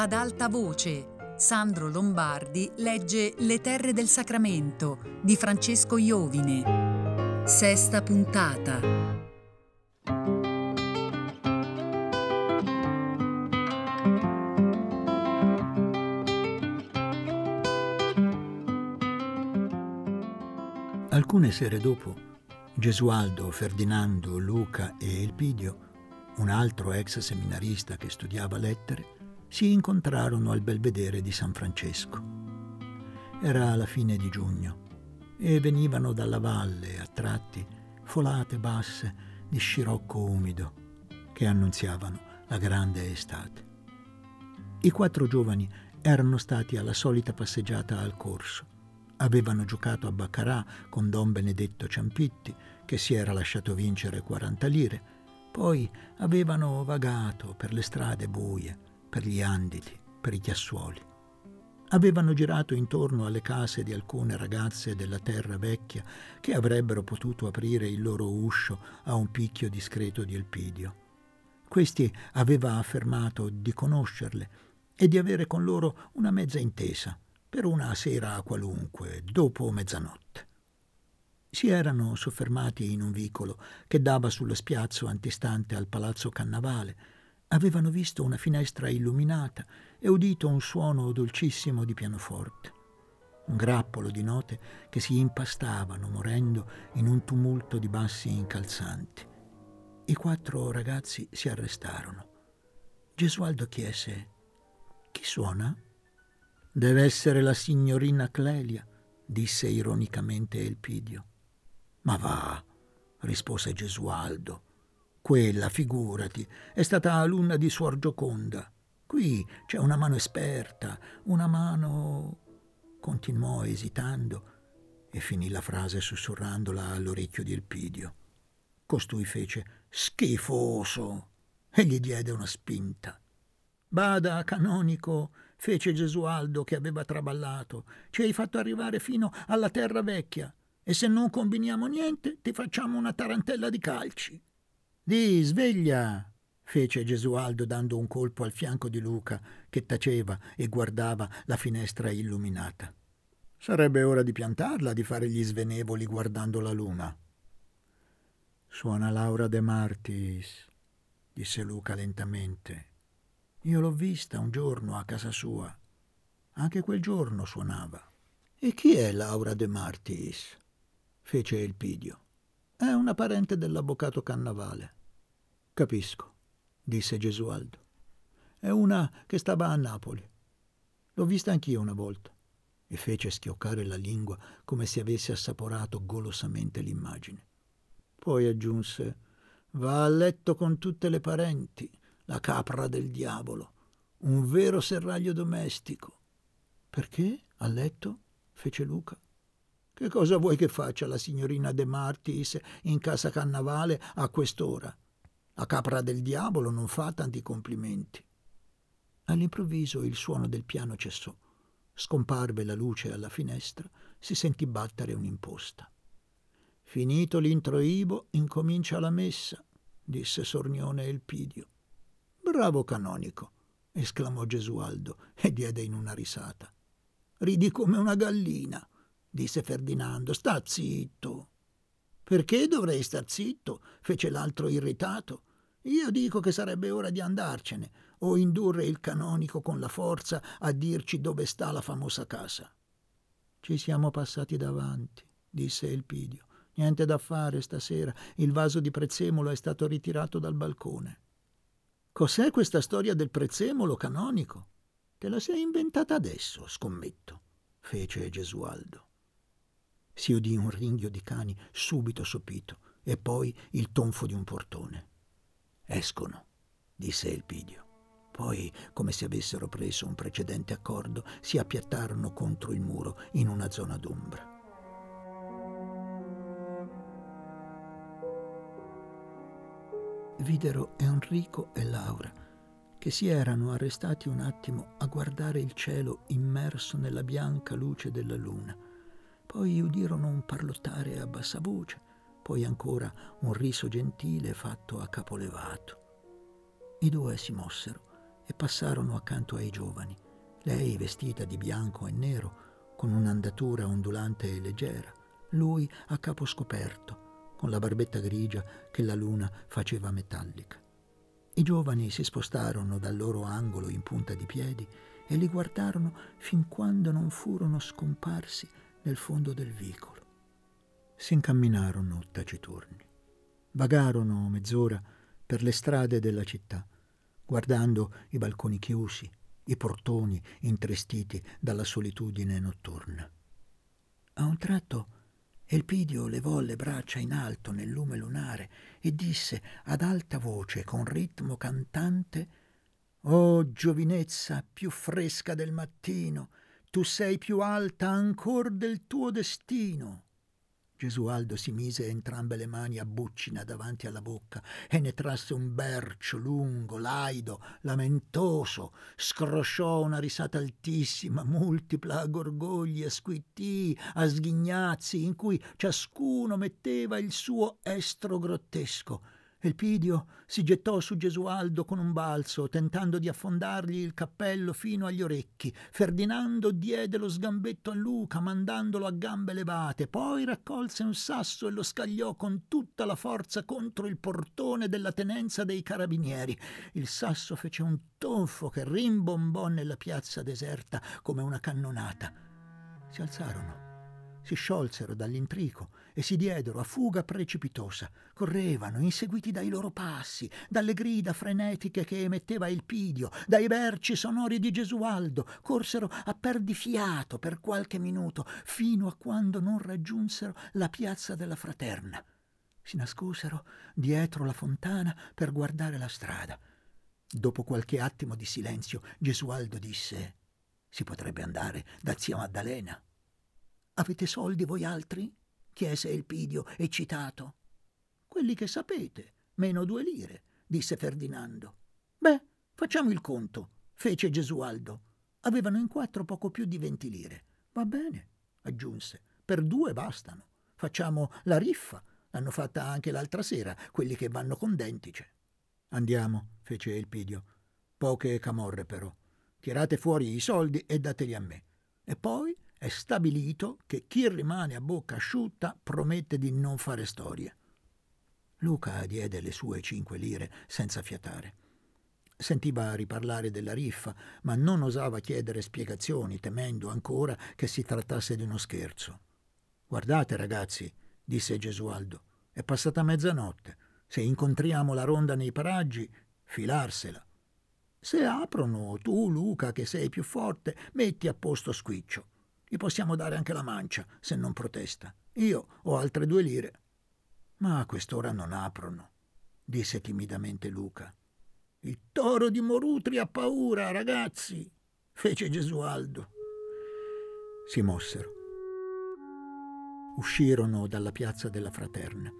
ad alta voce. Sandro Lombardi legge Le terre del Sacramento di Francesco Iovine. Sesta puntata. Alcune sere dopo, Gesualdo, Ferdinando, Luca e Elpidio un altro ex seminarista che studiava lettere, si incontrarono al belvedere di San Francesco. Era la fine di giugno e venivano dalla valle a tratti folate basse di scirocco umido che annunziavano la grande estate. I quattro giovani erano stati alla solita passeggiata al corso. Avevano giocato a baccarà con don Benedetto Ciampitti, che si era lasciato vincere 40 lire, poi avevano vagato per le strade buie, per gli anditi, per i chiassuoli. Avevano girato intorno alle case di alcune ragazze della terra vecchia che avrebbero potuto aprire il loro uscio a un picchio discreto di Elpidio. Questi aveva affermato di conoscerle e di avere con loro una mezza intesa per una sera qualunque, dopo mezzanotte. Si erano soffermati in un vicolo che dava sullo spiazzo antistante al palazzo Cannavale. Avevano visto una finestra illuminata e udito un suono dolcissimo di pianoforte. Un grappolo di note che si impastavano morendo in un tumulto di bassi incalzanti. I quattro ragazzi si arrestarono. Gesualdo chiese: Chi suona? Deve essere la signorina Clelia, disse ironicamente Elpidio. Ma va, rispose Gesualdo. Quella, figurati, è stata alunna di Suor Gioconda. Qui c'è una mano esperta, una mano... continuò esitando e finì la frase sussurrandola all'orecchio di Elpidio. Costui fece schifoso e gli diede una spinta. Bada, canonico, fece Gesualdo che aveva traballato, ci hai fatto arrivare fino alla terra vecchia e se non combiniamo niente ti facciamo una tarantella di calci. Di, sveglia! fece Gesualdo dando un colpo al fianco di Luca, che taceva e guardava la finestra illuminata. Sarebbe ora di piantarla, di fare gli svenevoli guardando la luna. Suona Laura De Martis, disse Luca lentamente. Io l'ho vista un giorno a casa sua. Anche quel giorno suonava. E chi è Laura De Martis? fece Elpidio. È una parente dell'avvocato Cannavale. Capisco, disse Gesualdo. È una che stava a Napoli. L'ho vista anch'io una volta. E fece schioccare la lingua come se avesse assaporato golosamente l'immagine. Poi aggiunse: Va a letto con tutte le parenti, la capra del diavolo, un vero serraglio domestico. Perché a letto? fece Luca. Che cosa vuoi che faccia la signorina De Martis in casa Cannavale a quest'ora? La capra del diavolo non fa tanti complimenti. All'improvviso il suono del piano cessò. Scomparve la luce alla finestra, si sentì battere un'imposta. Finito l'introibo, incomincia la messa, disse Sornione Elpidio. Bravo canonico, esclamò Gesualdo e diede in una risata. Ridi come una gallina disse Ferdinando. Sta zitto. Perché dovrei star zitto? fece l'altro irritato. Io dico che sarebbe ora di andarcene o indurre il canonico con la forza a dirci dove sta la famosa casa. Ci siamo passati davanti, disse Elpidio. Niente da fare stasera, il vaso di prezzemolo è stato ritirato dal balcone. Cos'è questa storia del prezzemolo canonico? Te la sei inventata adesso, scommetto, fece Gesualdo. Si udì un ringhio di cani subito sopito e poi il tonfo di un portone. Escono, disse Elpidio. Poi, come se avessero preso un precedente accordo, si appiattarono contro il muro in una zona d'ombra. Videro Enrico e Laura, che si erano arrestati un attimo a guardare il cielo immerso nella bianca luce della luna poi udirono un parlottare a bassa voce, poi ancora un riso gentile fatto a capo levato. I due si mossero e passarono accanto ai giovani, lei vestita di bianco e nero, con un'andatura ondulante e leggera, lui a capo scoperto, con la barbetta grigia che la luna faceva metallica. I giovani si spostarono dal loro angolo in punta di piedi e li guardarono fin quando non furono scomparsi nel fondo del vicolo. Si incamminarono taciturni. Vagarono mezz'ora per le strade della città, guardando i balconi chiusi, i portoni intristiti dalla solitudine notturna. A un tratto Elpidio levò le braccia in alto nel lume lunare e disse ad alta voce, con ritmo cantante, Oh giovinezza più fresca del mattino, tu sei più alta ancor del tuo destino. Gesualdo si mise entrambe le mani a buccina davanti alla bocca e ne trasse un bercio lungo, laido, lamentoso, scrosciò una risata altissima, multipla a gorgogli, a squittii, a sghignazzi, in cui ciascuno metteva il suo estro grottesco Elpidio si gettò su Gesualdo con un balzo, tentando di affondargli il cappello fino agli orecchi. Ferdinando diede lo sgambetto a Luca, mandandolo a gambe levate. Poi raccolse un sasso e lo scagliò con tutta la forza contro il portone della tenenza dei carabinieri. Il sasso fece un tonfo che rimbombò nella piazza deserta come una cannonata. Si alzarono si sciolsero dall'intrico e si diedero a fuga precipitosa. Correvano, inseguiti dai loro passi, dalle grida frenetiche che emetteva il pidio, dai berci sonori di Gesualdo. Corsero a perdifiato per qualche minuto, fino a quando non raggiunsero la piazza della Fraterna. Si nascosero dietro la fontana per guardare la strada. Dopo qualche attimo di silenzio, Gesualdo disse: Si potrebbe andare da zia Maddalena. Avete soldi voi altri? Chiese Elpidio, eccitato. Quelli che sapete, meno due lire, disse Ferdinando. Beh, facciamo il conto, fece Gesualdo. Avevano in quattro poco più di venti lire. Va bene, aggiunse. Per due bastano. Facciamo la riffa. L'hanno fatta anche l'altra sera, quelli che vanno con dentice. Andiamo, fece Elpidio. Poche camorre, però. Tirate fuori i soldi e dateli a me. E poi è stabilito che chi rimane a bocca asciutta promette di non fare storie. Luca diede le sue cinque lire senza fiatare. Sentiva riparlare della riffa, ma non osava chiedere spiegazioni, temendo ancora che si trattasse di uno scherzo. Guardate, ragazzi, disse Gesualdo, è passata mezzanotte. Se incontriamo la ronda nei paraggi, filarsela. Se aprono, tu, Luca, che sei più forte, metti a posto Squiccio. Gli possiamo dare anche la mancia, se non protesta. Io ho altre due lire. Ma a quest'ora non aprono, disse timidamente Luca. Il toro di Morutri ha paura, ragazzi, fece Gesualdo. Si mossero. Uscirono dalla piazza della Fraterna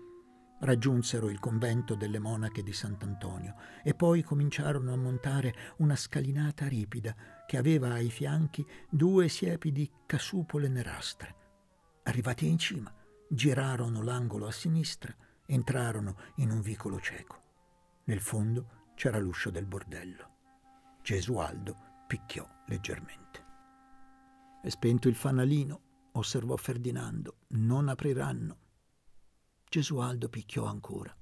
raggiunsero il convento delle monache di Sant'Antonio e poi cominciarono a montare una scalinata ripida che aveva ai fianchi due siepi di casupole nerastre. Arrivati in cima, girarono l'angolo a sinistra, entrarono in un vicolo cieco. Nel fondo c'era l'uscio del bordello. Gesualdo picchiò leggermente. È spento il fanalino, osservò Ferdinando. Non apriranno. Gesualdo picchiò ancora.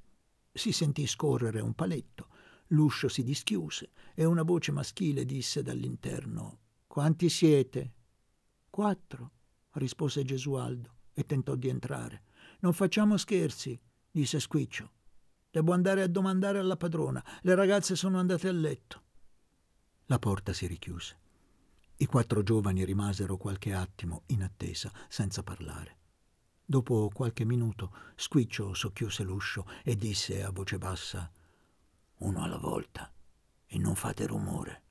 Si sentì scorrere un paletto, l'uscio si dischiuse e una voce maschile disse dall'interno Quanti siete? Quattro, rispose Gesualdo e tentò di entrare. Non facciamo scherzi, disse Squiccio. Devo andare a domandare alla padrona. Le ragazze sono andate a letto. La porta si richiuse. I quattro giovani rimasero qualche attimo in attesa, senza parlare. Dopo qualche minuto Squiccio socchiuse l'uscio e disse a voce bassa Uno alla volta e non fate rumore.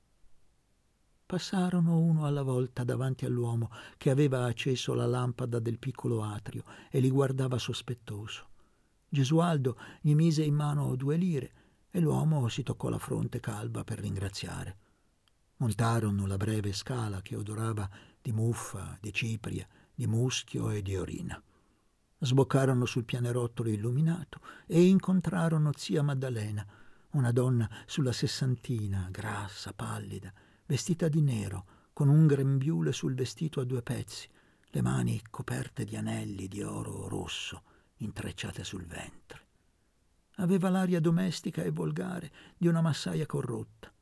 Passarono uno alla volta davanti all'uomo che aveva acceso la lampada del piccolo atrio e li guardava sospettoso. Gesualdo gli mise in mano due lire e l'uomo si toccò la fronte calva per ringraziare. Montarono la breve scala che odorava di muffa, di cipria, di muschio e di orina. Sboccarono sul pianerottolo illuminato e incontrarono zia Maddalena, una donna sulla sessantina, grassa, pallida, vestita di nero, con un grembiule sul vestito a due pezzi, le mani coperte di anelli di oro rosso intrecciate sul ventre. Aveva l'aria domestica e volgare di una massaia corrotta.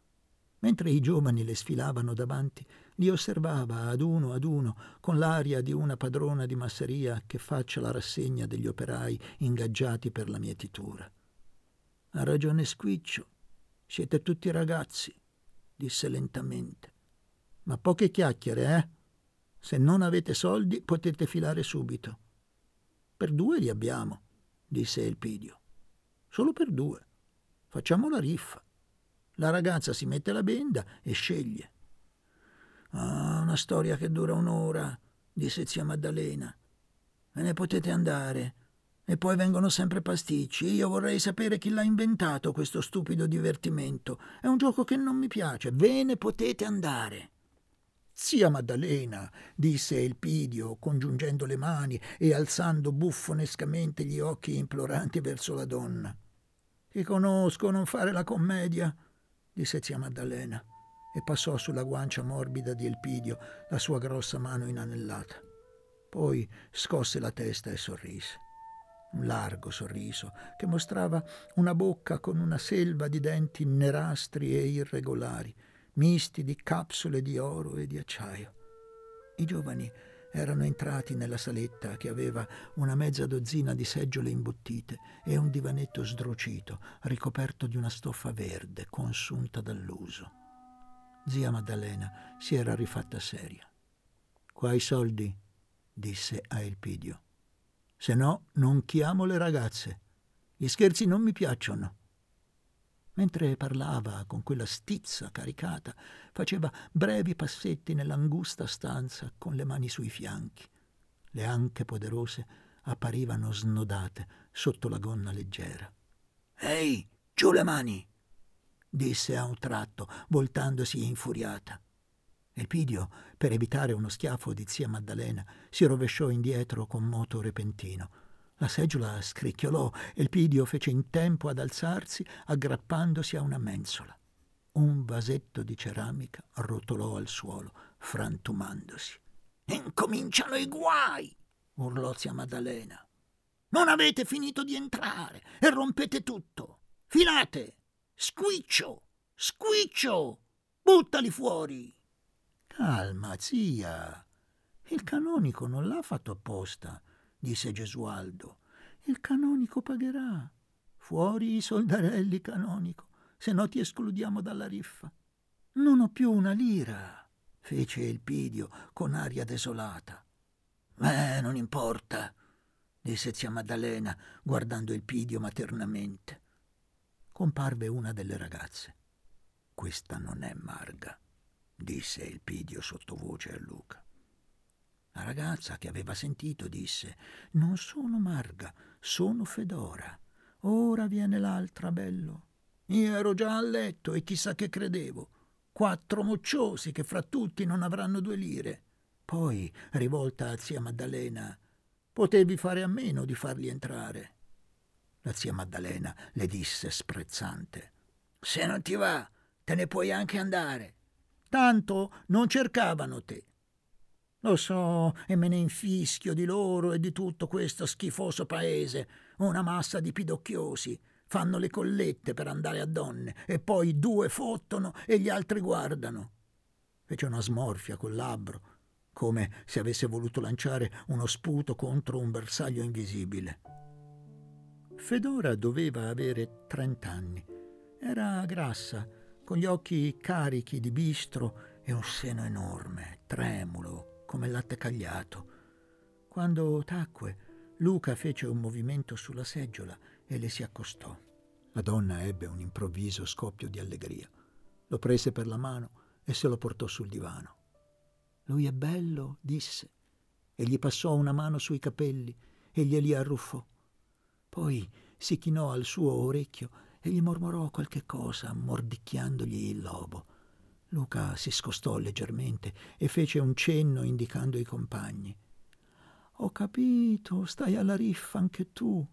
Mentre i giovani le sfilavano davanti, li osservava ad uno ad uno con l'aria di una padrona di masseria che faccia la rassegna degli operai ingaggiati per la mietitura. Ha ragione Squiccio, siete tutti ragazzi, disse lentamente. Ma poche chiacchiere, eh? Se non avete soldi potete filare subito. Per due li abbiamo, disse Elpidio. Solo per due. Facciamo la riffa. La ragazza si mette la benda e sceglie. Ah, una storia che dura un'ora, disse zia Maddalena. Ve ne potete andare. E poi vengono sempre pasticci. Io vorrei sapere chi l'ha inventato questo stupido divertimento. È un gioco che non mi piace. Ve ne potete andare. Zia Maddalena, disse Elpidio, congiungendo le mani e alzando buffonescamente gli occhi imploranti verso la donna. Ti conosco, non fare la commedia, disse zia Maddalena e passò sulla guancia morbida di Elpidio la sua grossa mano inanellata. Poi scosse la testa e sorrise. Un largo sorriso che mostrava una bocca con una selva di denti nerastri e irregolari misti di capsule di oro e di acciaio. I giovani erano entrati nella saletta che aveva una mezza dozzina di seggiole imbottite e un divanetto sdrucito, ricoperto di una stoffa verde, consunta dall'uso. Zia Maddalena si era rifatta seria. Qua i soldi, disse a Elpidio. Se no, non chiamo le ragazze. Gli scherzi non mi piacciono. Mentre parlava con quella stizza caricata, faceva brevi passetti nell'angusta stanza con le mani sui fianchi. Le anche poderose apparivano snodate sotto la gonna leggera. Ehi, giù le mani! Disse a un tratto, voltandosi infuriata. Elpidio, per evitare uno schiaffo di zia Maddalena, si rovesciò indietro con moto repentino la seggiola scricchiolò e il pidio fece in tempo ad alzarsi aggrappandosi a una mensola. Un vasetto di ceramica rotolò al suolo, frantumandosi. Incominciano i guai! urlò zia Maddalena. Non avete finito di entrare e rompete tutto. Filate! Squiccio! Squiccio! Buttali fuori! Calma, zia. Il canonico non l'ha fatto apposta disse Gesualdo. Il canonico pagherà. Fuori i soldarelli, canonico, se no ti escludiamo dalla riffa. Non ho più una lira, fece Elpidio con aria desolata. Eh, non importa, disse zia Maddalena, guardando Elpidio maternamente. Comparve una delle ragazze. Questa non è Marga, disse Elpidio sottovoce a Luca. La ragazza che aveva sentito disse Non sono Marga, sono Fedora. Ora viene l'altra, bello. Io ero già a letto e chissà che credevo. Quattro mocciosi che fra tutti non avranno due lire. Poi, rivolta a zia Maddalena, potevi fare a meno di farli entrare. La zia Maddalena le disse sprezzante. Se non ti va, te ne puoi anche andare. Tanto non cercavano te. Lo so, e me ne infischio di loro e di tutto questo schifoso paese, una massa di pidocchiosi. Fanno le collette per andare a donne e poi due fottono e gli altri guardano. Fece una smorfia col labbro, come se avesse voluto lanciare uno sputo contro un bersaglio invisibile. Fedora doveva avere trent'anni. Era grassa, con gli occhi carichi di bistro e un seno enorme, tremulo, come latte cagliato. Quando tacque, Luca fece un movimento sulla seggiola e le si accostò. La donna ebbe un improvviso scoppio di allegria. Lo prese per la mano e se lo portò sul divano. Lui è bello, disse, e gli passò una mano sui capelli e glieli arruffò. Poi si chinò al suo orecchio e gli mormorò qualche cosa, mordicchiandogli il lobo. Luca si scostò leggermente e fece un cenno indicando i compagni. Ho capito, stai alla riffa anche tu.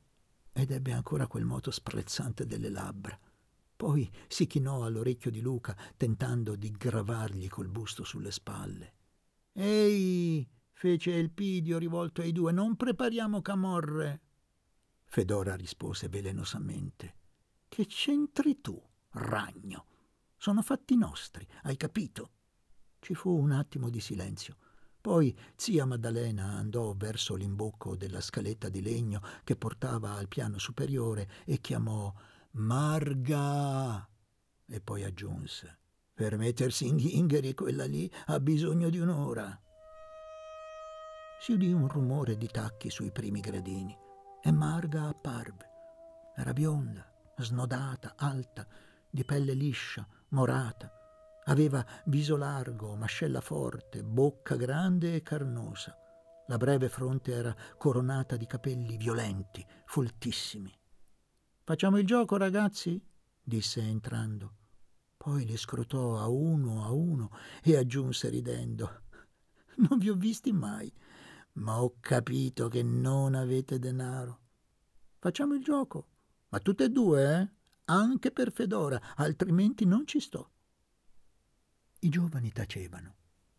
Ed ebbe ancora quel moto sprezzante delle labbra. Poi si chinò all'orecchio di Luca, tentando di gravargli col busto sulle spalle. Ehi, fece Elpidio rivolto ai due, non prepariamo camorre. Fedora rispose velenosamente. Che c'entri tu, ragno? Sono fatti nostri, hai capito? Ci fu un attimo di silenzio. Poi zia Maddalena andò verso l'imbocco della scaletta di legno che portava al piano superiore e chiamò Marga! E poi aggiunse per mettersi in ghingheri quella lì ha bisogno di un'ora. Si udì un rumore di tacchi sui primi gradini e Marga apparve. Era bionda, snodata, alta, di pelle liscia, morata Aveva viso largo, mascella forte, bocca grande e carnosa. La breve fronte era coronata di capelli violenti, foltissimi. Facciamo il gioco, ragazzi? disse entrando. Poi li scrutò a uno a uno e aggiunse ridendo. Non vi ho visti mai, ma ho capito che non avete denaro. Facciamo il gioco, ma tutte e due, eh? Anche per Fedora, altrimenti non ci sto. I giovani tacevano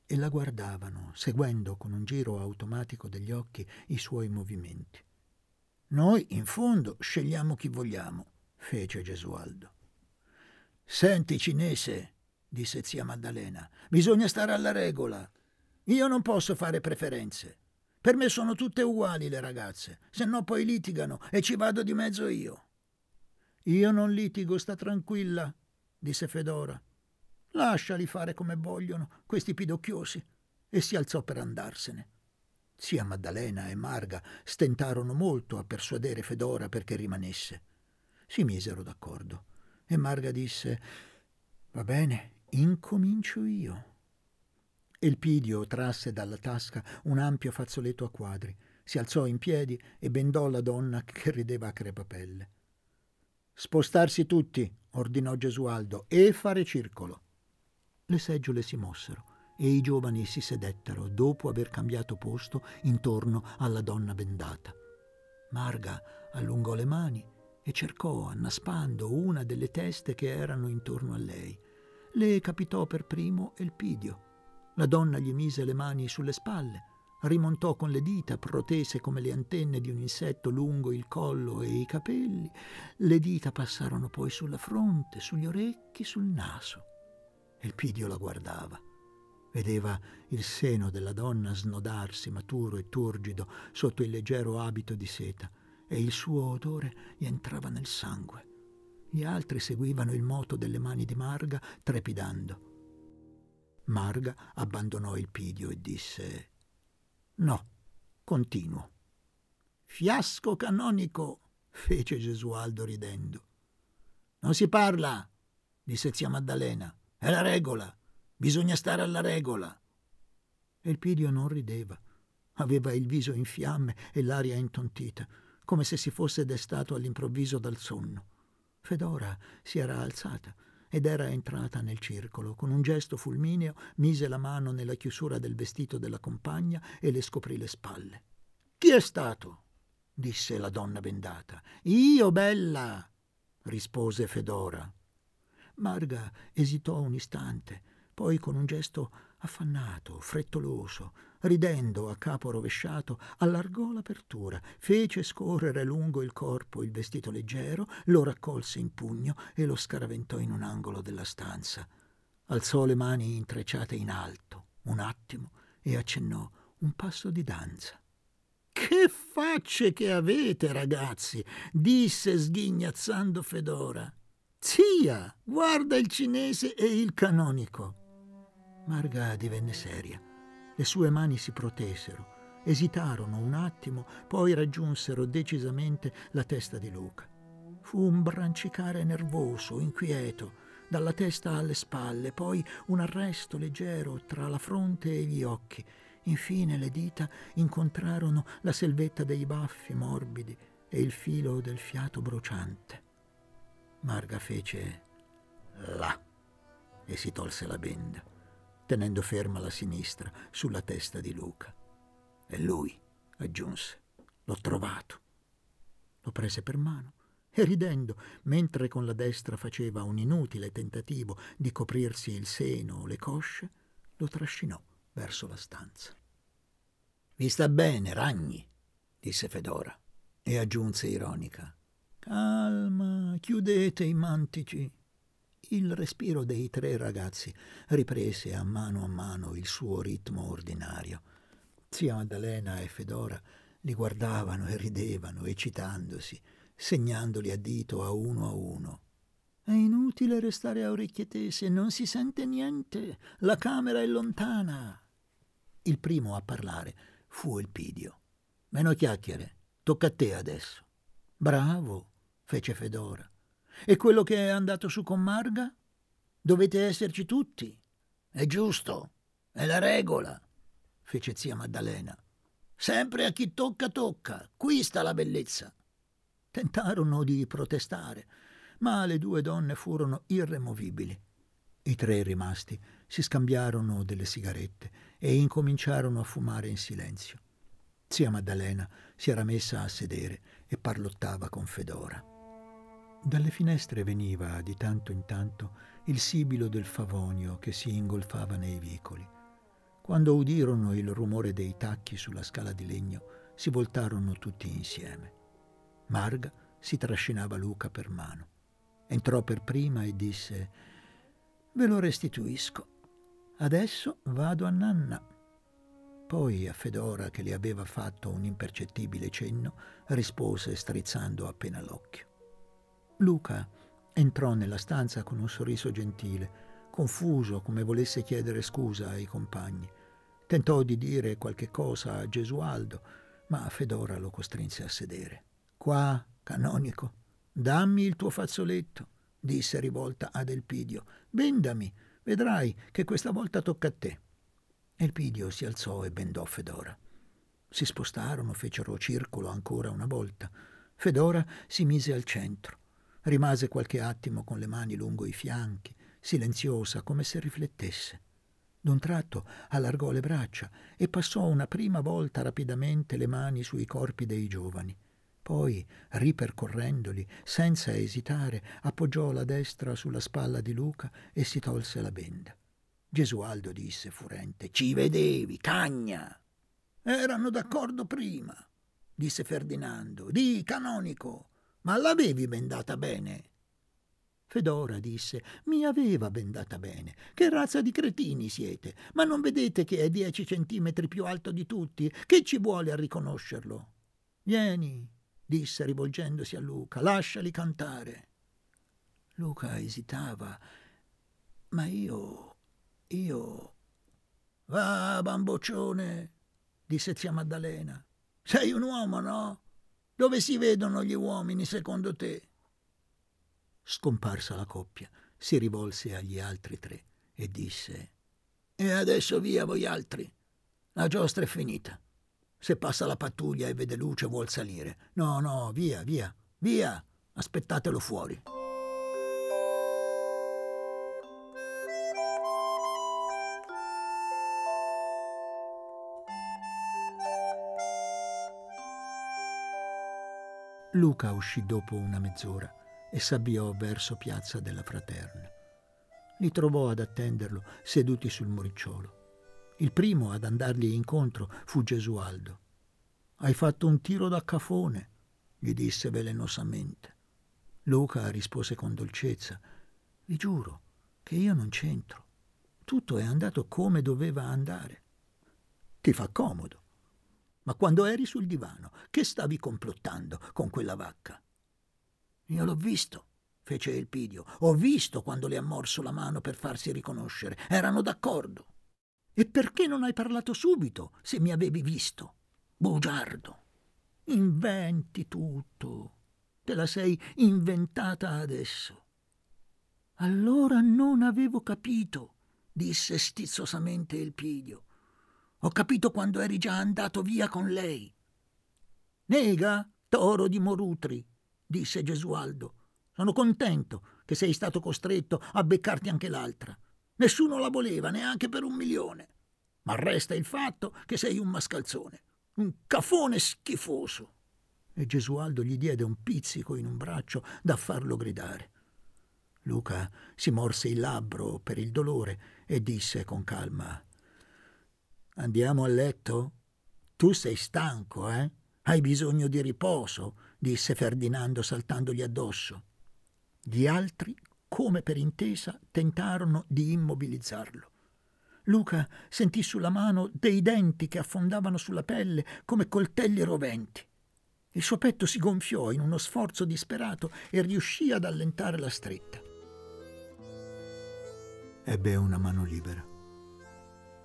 e la guardavano, seguendo con un giro automatico degli occhi i suoi movimenti. Noi, in fondo, scegliamo chi vogliamo, fece Gesualdo. Senti, cinese, disse zia Maddalena, bisogna stare alla regola. Io non posso fare preferenze. Per me sono tutte uguali le ragazze, se no poi litigano e ci vado di mezzo io. Io non litigo, sta tranquilla, disse Fedora. Lasciali fare come vogliono, questi pidocchiosi. E si alzò per andarsene. Zia Maddalena e Marga stentarono molto a persuadere Fedora perché rimanesse. Si misero d'accordo e Marga disse Va bene, incomincio io. Elpidio trasse dalla tasca un ampio fazzoletto a quadri, si alzò in piedi e bendò la donna che rideva a crepapelle. Spostarsi tutti, ordinò Gesualdo, e fare circolo. Le seggiole si mossero e i giovani si sedettero dopo aver cambiato posto intorno alla donna bendata. Marga allungò le mani e cercò, annaspando, una delle teste che erano intorno a lei. Le capitò per primo Elpidio. La donna gli mise le mani sulle spalle, rimontò con le dita, protese come le antenne di un insetto lungo il collo e i capelli. Le dita passarono poi sulla fronte, sugli orecchi, sul naso. Elpidio la guardava. Vedeva il seno della donna snodarsi maturo e turgido sotto il leggero abito di seta e il suo odore gli entrava nel sangue. Gli altri seguivano il moto delle mani di Marga trepidando. Marga abbandonò il pidio e disse No, continuo. Fiasco canonico, fece Gesualdo ridendo. Non si parla, disse zia Maddalena. È la regola. Bisogna stare alla regola. Elpidio non rideva. Aveva il viso in fiamme e l'aria intontita, come se si fosse destato all'improvviso dal sonno. Fedora si era alzata ed era entrata nel circolo. Con un gesto fulmineo mise la mano nella chiusura del vestito della compagna e le scoprì le spalle. Chi è stato? disse la donna bendata. Io, bella, rispose Fedora. Marga esitò un istante, poi con un gesto affannato, frettoloso, ridendo a capo rovesciato, allargò l'apertura, fece scorrere lungo il corpo il vestito leggero, lo raccolse in pugno e lo scaraventò in un angolo della stanza. Alzò le mani intrecciate in alto, un attimo, e accennò un passo di danza. Che facce che avete, ragazzi! disse sghignazzando Fedora. Zia, guarda il cinese e il canonico. Marga divenne seria. Le sue mani si protesero, esitarono un attimo, poi raggiunsero decisamente la testa di Luca. Fu un brancicare nervoso, inquieto, dalla testa alle spalle, poi un arresto leggero tra la fronte e gli occhi. Infine le dita incontrarono la selvetta dei baffi morbidi e il filo del fiato bruciante. Marga fece là e si tolse la benda, tenendo ferma la sinistra sulla testa di Luca. E lui, aggiunse, l'ho trovato. Lo prese per mano e ridendo, mentre con la destra faceva un inutile tentativo di coprirsi il seno o le cosce, lo trascinò verso la stanza. Vi sta bene, ragni, disse Fedora, e aggiunse ironica. Calma, chiudete i mantici. Il respiro dei tre ragazzi riprese a mano a mano il suo ritmo ordinario. Zia Maddalena e Fedora li guardavano e ridevano, eccitandosi, segnandoli a dito a uno a uno. È inutile restare a orecchie tese, non si sente niente, la camera è lontana. Il primo a parlare fu Elpidio. Meno chiacchiere, tocca a te adesso. Bravo, fece Fedora. E quello che è andato su con Marga? Dovete esserci tutti. È giusto, è la regola, fece zia Maddalena. Sempre a chi tocca tocca, qui sta la bellezza. Tentarono di protestare, ma le due donne furono irremovibili. I tre rimasti si scambiarono delle sigarette e incominciarono a fumare in silenzio. Zia Maddalena si era messa a sedere e parlottava con Fedora. Dalle finestre veniva di tanto in tanto il sibilo del favonio che si ingolfava nei vicoli. Quando udirono il rumore dei tacchi sulla scala di legno, si voltarono tutti insieme. Marga si trascinava Luca per mano. Entrò per prima e disse Ve lo restituisco. Adesso vado a Nanna. Poi a Fedora, che le aveva fatto un impercettibile cenno, rispose strizzando appena l'occhio. Luca entrò nella stanza con un sorriso gentile, confuso come volesse chiedere scusa ai compagni. Tentò di dire qualche cosa a Gesualdo, ma Fedora lo costrinse a sedere. Qua, canonico, dammi il tuo fazzoletto, disse rivolta ad Elpidio. Bendami, vedrai che questa volta tocca a te. Elpidio si alzò e bendò Fedora. Si spostarono, fecero circolo ancora una volta. Fedora si mise al centro. Rimase qualche attimo con le mani lungo i fianchi, silenziosa come se riflettesse. D'un tratto allargò le braccia e passò una prima volta rapidamente le mani sui corpi dei giovani. Poi, ripercorrendoli, senza esitare, appoggiò la destra sulla spalla di Luca e si tolse la benda. Gesualdo disse furente: Ci vedevi, cagna! Erano d'accordo prima, disse Ferdinando. Di canonico, ma l'avevi bendata bene? Fedora disse, mi aveva bendata bene. Che razza di cretini siete? Ma non vedete che è dieci centimetri più alto di tutti? Che ci vuole a riconoscerlo? Vieni, disse rivolgendosi a Luca, lasciali cantare. Luca esitava. Ma io, io... Va, bamboccione, disse zia Maddalena. Sei un uomo, no? Dove si vedono gli uomini, secondo te? Scomparsa la coppia, si rivolse agli altri tre e disse E adesso via voi altri. La giostra è finita. Se passa la pattuglia e vede luce vuol salire. No, no, via, via, via. Aspettatelo fuori. Luca uscì dopo una mezz'ora e s'avviò verso piazza della Fraterna. Li trovò ad attenderlo seduti sul muricciolo. Il primo ad andargli incontro fu Gesualdo. Hai fatto un tiro da cafone, gli disse velenosamente. Luca rispose con dolcezza. Vi giuro che io non c'entro. Tutto è andato come doveva andare. Ti fa comodo. Ma quando eri sul divano, che stavi complottando con quella vacca? Io l'ho visto, fece Elpidio. Ho visto quando le ha morso la mano per farsi riconoscere. Erano d'accordo. E perché non hai parlato subito, se mi avevi visto? Bugiardo. Inventi tutto. Te la sei inventata adesso. Allora non avevo capito, disse stizzosamente Elpidio. Ho capito quando eri già andato via con lei. Nega, toro di Morutri, disse Gesualdo. Sono contento che sei stato costretto a beccarti anche l'altra. Nessuno la voleva, neanche per un milione. Ma resta il fatto che sei un mascalzone, un cafone schifoso. e Gesualdo gli diede un pizzico in un braccio da farlo gridare. Luca si morse il labbro per il dolore e disse con calma Andiamo a letto? Tu sei stanco, eh? Hai bisogno di riposo, disse Ferdinando saltandogli addosso. Gli altri, come per intesa, tentarono di immobilizzarlo. Luca sentì sulla mano dei denti che affondavano sulla pelle come coltelli roventi. Il suo petto si gonfiò in uno sforzo disperato e riuscì ad allentare la stretta. Ebbe una mano libera.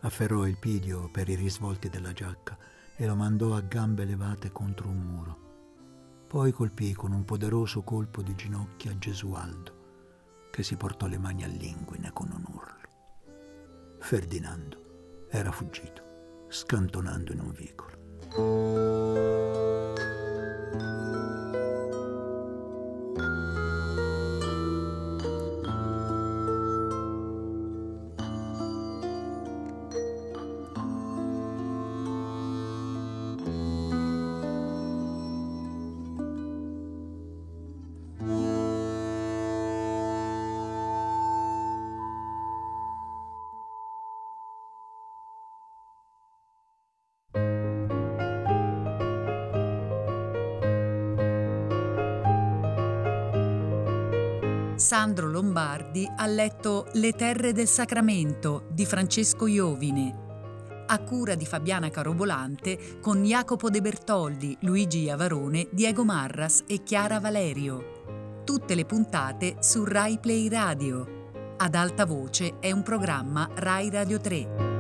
Afferrò il pidio per i risvolti della giacca e lo mandò a gambe levate contro un muro. Poi colpì con un poderoso colpo di ginocchia Gesualdo, che si portò le mani all'inguine con un urlo. Ferdinando era fuggito, scantonando in un vicolo. Sandro Lombardi ha letto Le terre del Sacramento di Francesco Iovine, a cura di Fabiana Carobolante con Jacopo De Bertoldi, Luigi Iavarone, Diego Marras e Chiara Valerio. Tutte le puntate su Rai Play Radio. Ad alta voce è un programma Rai Radio 3.